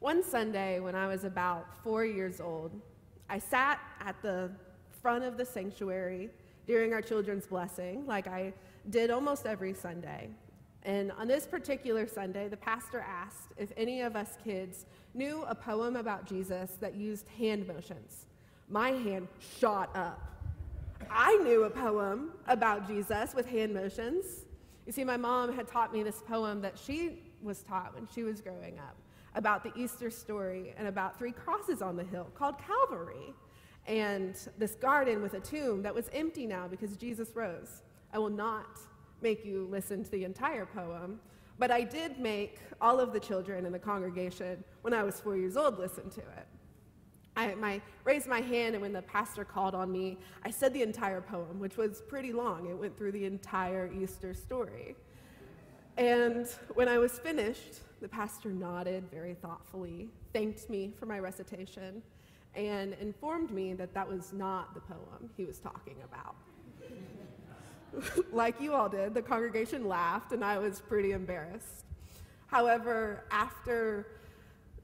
One Sunday, when I was about four years old, I sat at the front of the sanctuary during our children's blessing, like I did almost every Sunday. And on this particular Sunday, the pastor asked if any of us kids knew a poem about Jesus that used hand motions. My hand shot up. I knew a poem about Jesus with hand motions. You see, my mom had taught me this poem that she was taught when she was growing up about the Easter story and about three crosses on the hill called Calvary and this garden with a tomb that was empty now because Jesus rose. I will not make you listen to the entire poem, but I did make all of the children in the congregation, when I was four years old, listen to it. I my, raised my hand, and when the pastor called on me, I said the entire poem, which was pretty long. It went through the entire Easter story. And when I was finished, the pastor nodded very thoughtfully, thanked me for my recitation, and informed me that that was not the poem he was talking about. like you all did, the congregation laughed, and I was pretty embarrassed. However, after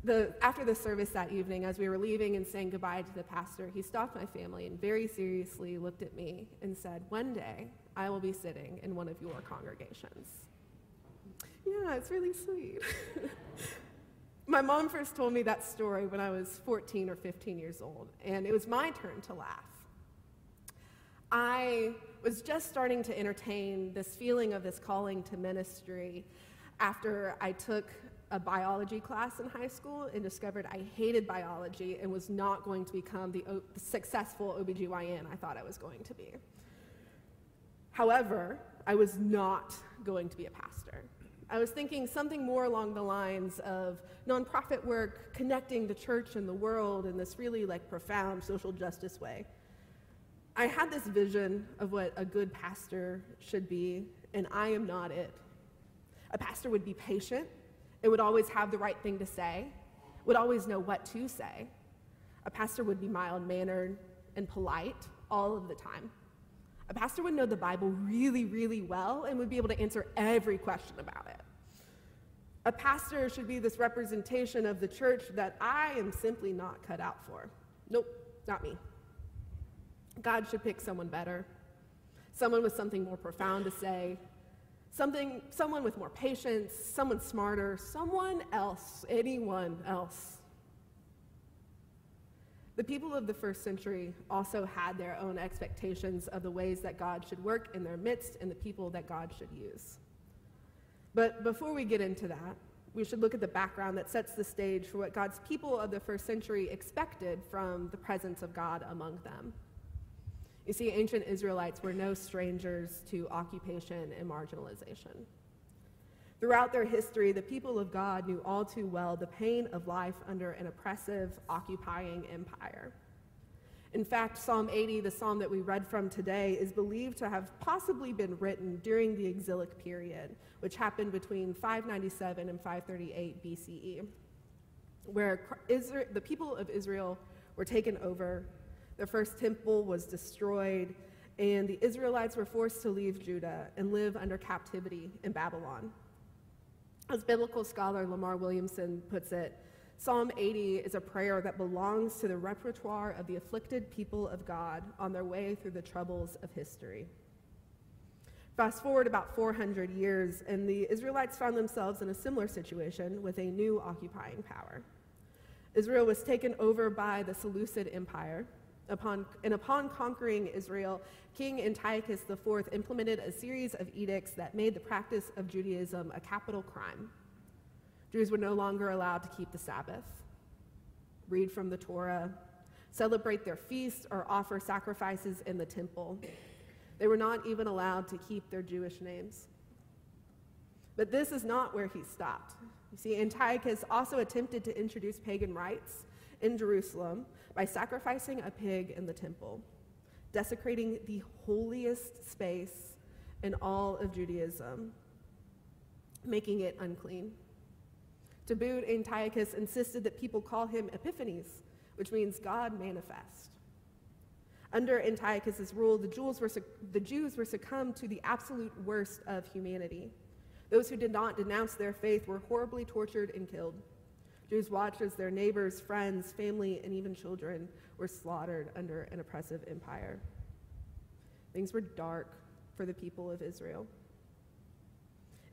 the, after the service that evening, as we were leaving and saying goodbye to the pastor, he stopped my family and very seriously looked at me and said, One day I will be sitting in one of your congregations. Yeah, it's really sweet. my mom first told me that story when I was 14 or 15 years old, and it was my turn to laugh. I was just starting to entertain this feeling of this calling to ministry after I took a biology class in high school and discovered I hated biology and was not going to become the, o- successful OBGYN I thought I was going to be. However, I was not going to be a pastor. I was thinking something more along the lines of nonprofit work, connecting the church and the world in this really like profound social justice way. I had this vision of what a good pastor should be, and I am not it. A pastor would be patient, it would always have the right thing to say, would always know what to say. A pastor would be mild mannered and polite all of the time. A pastor would know the Bible really, really well and would be able to answer every question about it. A pastor should be this representation of the church that I am simply not cut out for. Nope, not me. God should pick someone better, someone with something more profound to say, something, someone with more patience, someone smarter, someone else, anyone else. The people of the first century also had their own expectations of the ways that God should work in their midst and the people that God should use. But before we get into that, we should look at the background that sets the stage for what God's people of the first century expected from the presence of God among them. You see, ancient Israelites were no strangers to occupation and marginalization. Throughout their history, the people of God knew all too well the pain of life under an oppressive, occupying empire. In fact, Psalm 80, the psalm that we read from today, is believed to have possibly been written during the exilic period, which happened between 597 and 538 BCE, where the people of Israel were taken over the first temple was destroyed, and the Israelites were forced to leave Judah and live under captivity in Babylon. As biblical scholar Lamar Williamson puts it, Psalm 80 is a prayer that belongs to the repertoire of the afflicted people of God on their way through the troubles of history. Fast forward about 400 years, and the Israelites found themselves in a similar situation with a new occupying power. Israel was taken over by the Seleucid Empire, Upon, and upon conquering Israel, King Antiochus IV implemented a series of edicts that made the practice of Judaism a capital crime. Jews were no longer allowed to keep the Sabbath, read from the Torah, celebrate their feasts, or offer sacrifices in the temple. They were not even allowed to keep their Jewish names. But this is not where he stopped. You see, Antiochus also attempted to introduce pagan rites in Jerusalem by sacrificing a pig in the temple, desecrating the holiest space in all of Judaism, making it unclean. To boot, Antiochus insisted that people call him Epiphanes, which means God manifest. Under Antiochus's rule, the Jews, were, the Jews were succumbed to the absolute worst of humanity. Those who did not denounce their faith were horribly tortured and killed. Jews watched as their neighbors, friends, family, and even children were slaughtered under an oppressive empire. Things were dark for the people of Israel.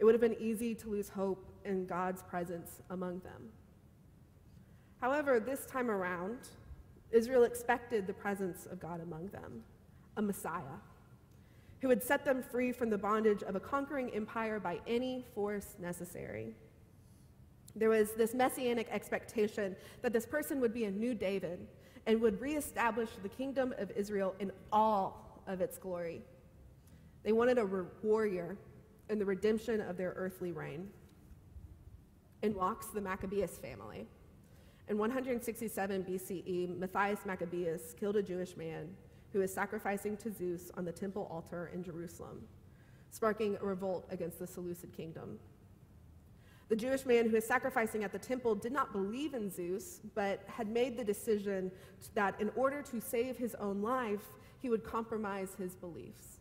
It would have been easy to lose hope in God's presence among them. However, this time around, Israel expected the presence of God among them, a Messiah, who would set them free from the bondage of a conquering empire by any force necessary. There was this messianic expectation that this person would be a new David and would reestablish the kingdom of Israel in all of its glory. They wanted a warrior in the redemption of their earthly reign. In walks the Maccabeus family. In 167 BCE, Matthias Maccabeus killed a Jewish man who was sacrificing to Zeus on the temple altar in Jerusalem, sparking a revolt against the Seleucid kingdom. The Jewish man who was sacrificing at the temple did not believe in Zeus, but had made the decision that in order to save his own life, he would compromise his beliefs.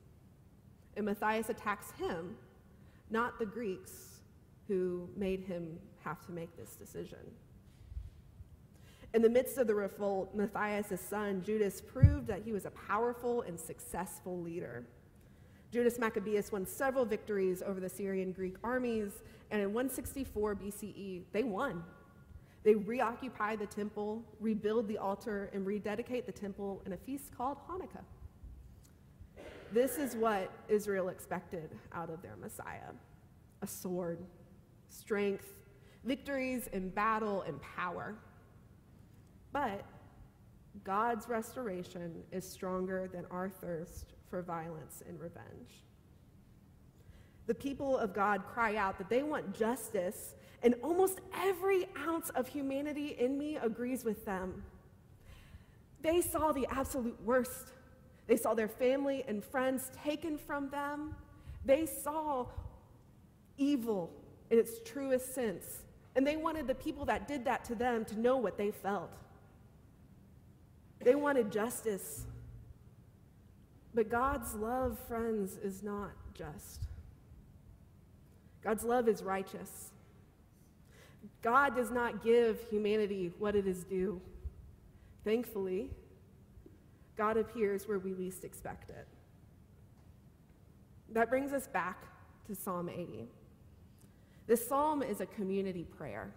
And Matthias attacks him, not the Greeks who made him have to make this decision. In the midst of the revolt, Matthias' son, Judas, proved that he was a powerful and successful leader. Judas Maccabeus won several victories over the Syrian Greek armies, and in 164 BCE, they won. They reoccupy the temple, rebuild the altar, and rededicate the temple in a feast called Hanukkah. This is what Israel expected out of their Messiah a sword, strength, victories in battle, and power. But God's restoration is stronger than our thirst for violence and revenge. The people of God cry out that they want justice, and almost every ounce of humanity in me agrees with them. They saw the absolute worst. They saw their family and friends taken from them. They saw evil in its truest sense. And they wanted the people that did that to them to know what they felt. They wanted justice. But God's love, friends, is not just. God's love is righteous. God does not give humanity what it is due. Thankfully, God appears where we least expect it. That brings us back to Psalm 80. This psalm is a community prayer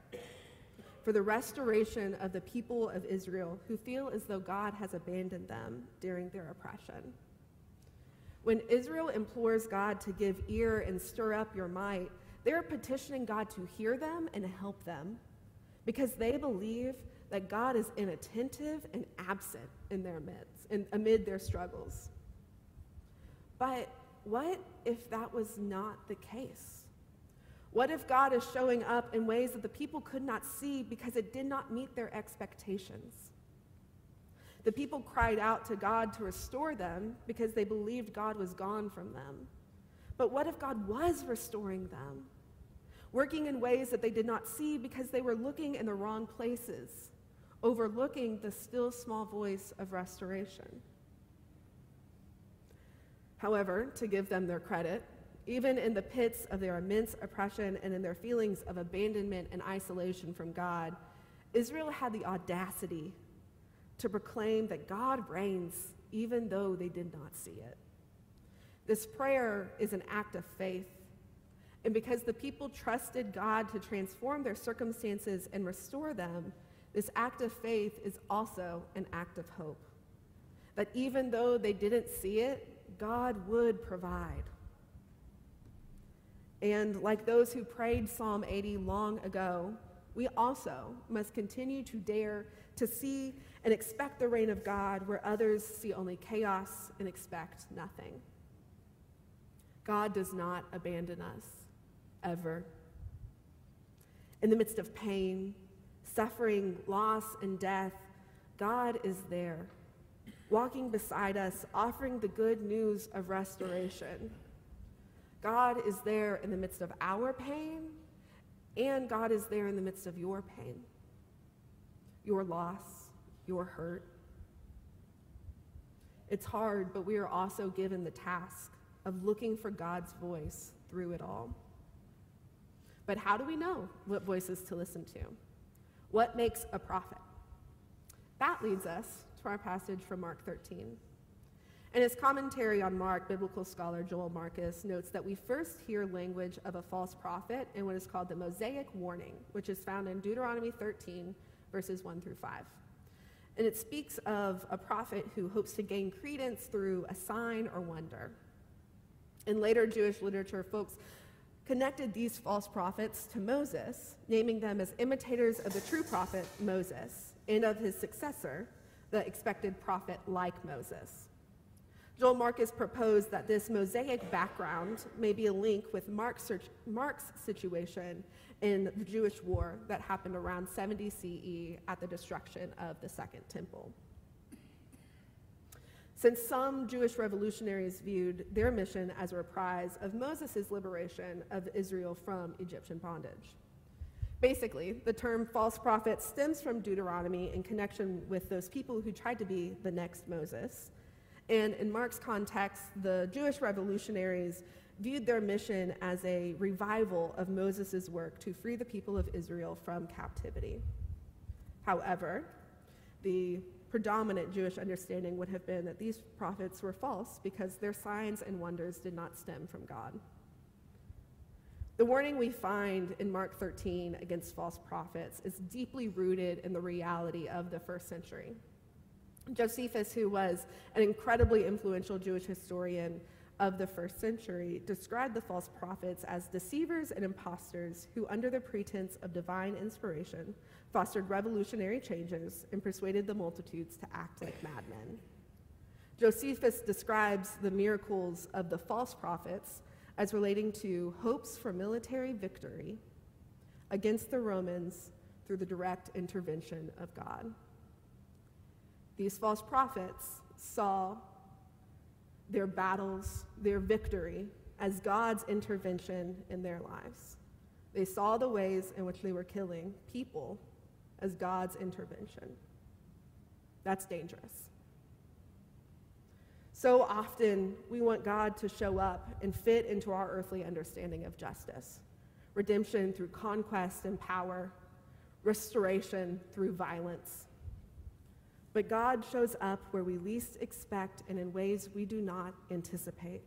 for the restoration of the people of Israel who feel as though God has abandoned them during their oppression. When Israel implores God to give ear and stir up your might, they're petitioning God to hear them and help them because they believe that God is inattentive and absent in their midst, in, amid their struggles. But what if that was not the case? What if God is showing up in ways that the people could not see because it did not meet their expectations? The people cried out to God to restore them because they believed God was gone from them. But what if God was restoring them? Working in ways that they did not see because they were looking in the wrong places, overlooking the still small voice of restoration. However, to give them their credit, even in the pits of their immense oppression and in their feelings of abandonment and isolation from God, Israel had the audacity to proclaim that God reigns even though they did not see it. This prayer is an act of faith. And because the people trusted God to transform their circumstances and restore them, this act of faith is also an act of hope. That even though they didn't see it, God would provide. And like those who prayed Psalm 80 long ago, we also must continue to dare to see and expect the reign of God where others see only chaos and expect nothing. God does not abandon us, ever. In the midst of pain, suffering, loss, and death, God is there, walking beside us, offering the good news of restoration. God is there in the midst of our pain, and God is there in the midst of your pain, your loss, your hurt. It's hard, but we are also given the task of looking for God's voice through it all. But how do we know what voices to listen to? What makes a prophet? That leads us to our passage from Mark 13. In his commentary on Mark, biblical scholar Joel Marcus notes that we first hear language of a false prophet in what is called the Mosaic warning, which is found in Deuteronomy 13, verses 1 through 5. And it speaks of a prophet who hopes to gain credence through a sign or wonder. In later Jewish literature, folks connected these false prophets to Moses, naming them as imitators of the true prophet Moses and of his successor, the expected prophet like Moses. Joel Marcus proposed that this Mosaic background may be a link with Mark's, Mark's situation in the Jewish war that happened around 70 CE at the destruction of the Second Temple. Since some Jewish revolutionaries viewed their mission as a reprise of Moses' liberation of Israel from Egyptian bondage. Basically, the term false prophet stems from Deuteronomy in connection with those people who tried to be the next Moses and in Mark's context, the Jewish revolutionaries viewed their mission as a revival of Moses' work to free the people of Israel from captivity. However, the predominant Jewish understanding would have been that these prophets were false because their signs and wonders did not stem from God. The warning we find in Mark 13 against false prophets is deeply rooted in the reality of the first century. Josephus, who was an incredibly influential Jewish historian of the first century, described the false prophets as deceivers and impostors who, under the pretense of divine inspiration, fostered revolutionary changes and persuaded the multitudes to act like madmen. Josephus describes the miracles of the false prophets as relating to hopes for military victory against the Romans through the direct intervention of God. These false prophets saw their battles, their victory, as God's intervention in their lives. They saw the ways in which they were killing people as God's intervention. That's dangerous. So often, we want God to show up and fit into our earthly understanding of justice redemption through conquest and power, restoration through violence. But God shows up where we least expect and in ways we do not anticipate.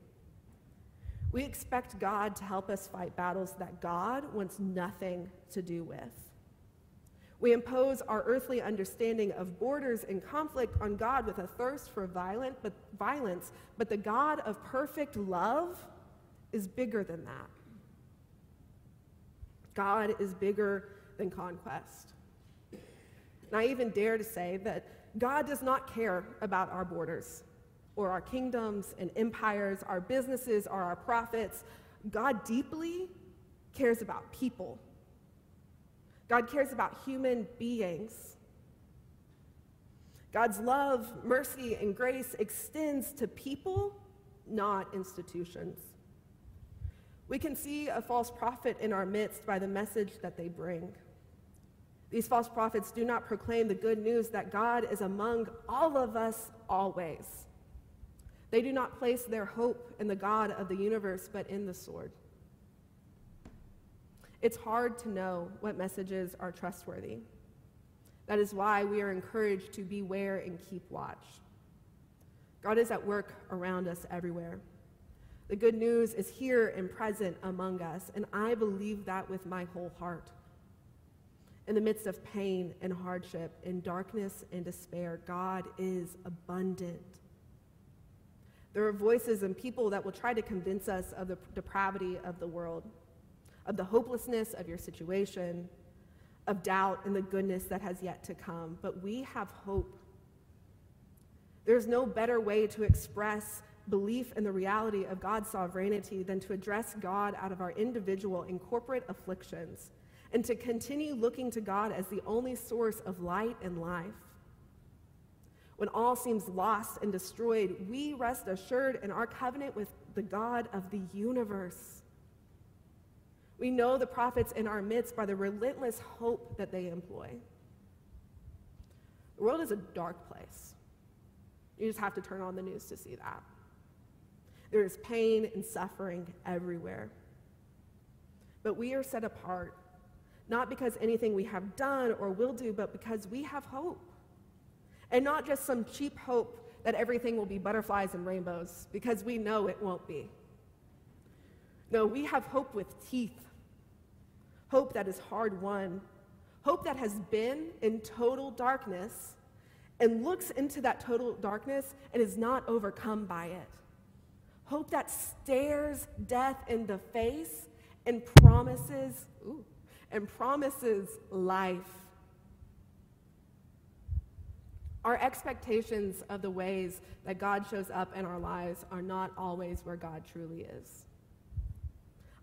We expect God to help us fight battles that God wants nothing to do with. We impose our earthly understanding of borders and conflict on God with a thirst for violent, but violence, but the God of perfect love is bigger than that. God is bigger than conquest. And I even dare to say that God does not care about our borders or our kingdoms and empires, our businesses or our profits. God deeply cares about people. God cares about human beings. God's love, mercy, and grace extends to people, not institutions. We can see a false prophet in our midst by the message that they bring. These false prophets do not proclaim the good news that God is among all of us always. They do not place their hope in the God of the universe, but in the sword. It's hard to know what messages are trustworthy. That is why we are encouraged to beware and keep watch. God is at work around us everywhere. The good news is here and present among us, and I believe that with my whole heart. In the midst of pain and hardship, in darkness and despair, God is abundant. There are voices and people that will try to convince us of the depravity of the world, of the hopelessness of your situation, of doubt and the goodness that has yet to come. But we have hope. There's no better way to express belief in the reality of God's sovereignty than to address God out of our individual and corporate afflictions and to continue looking to God as the only source of light and life. When all seems lost and destroyed, we rest assured in our covenant with the God of the universe. We know the prophets in our midst by the relentless hope that they employ. The world is a dark place. You just have to turn on the news to see that. There is pain and suffering everywhere. But we are set apart not because anything we have done or will do, but because we have hope. And not just some cheap hope that everything will be butterflies and rainbows, because we know it won't be. No, we have hope with teeth, hope that is hard won, hope that has been in total darkness and looks into that total darkness and is not overcome by it. Hope that stares death in the face and promises, ooh, and promises life. Our expectations of the ways that God shows up in our lives are not always where God truly is.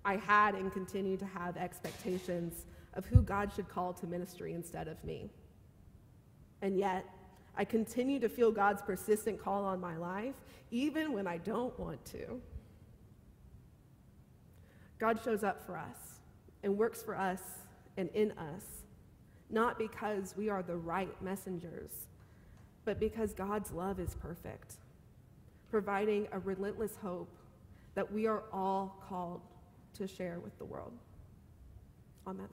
I had and continue to have expectations of who God should call to ministry instead of me. And yet, I continue to feel God's persistent call on my life, even when I don't want to. God shows up for us and works for us and in us, not because we are the right messengers, but because God's love is perfect, providing a relentless hope that we are all called to share with the world. Amen.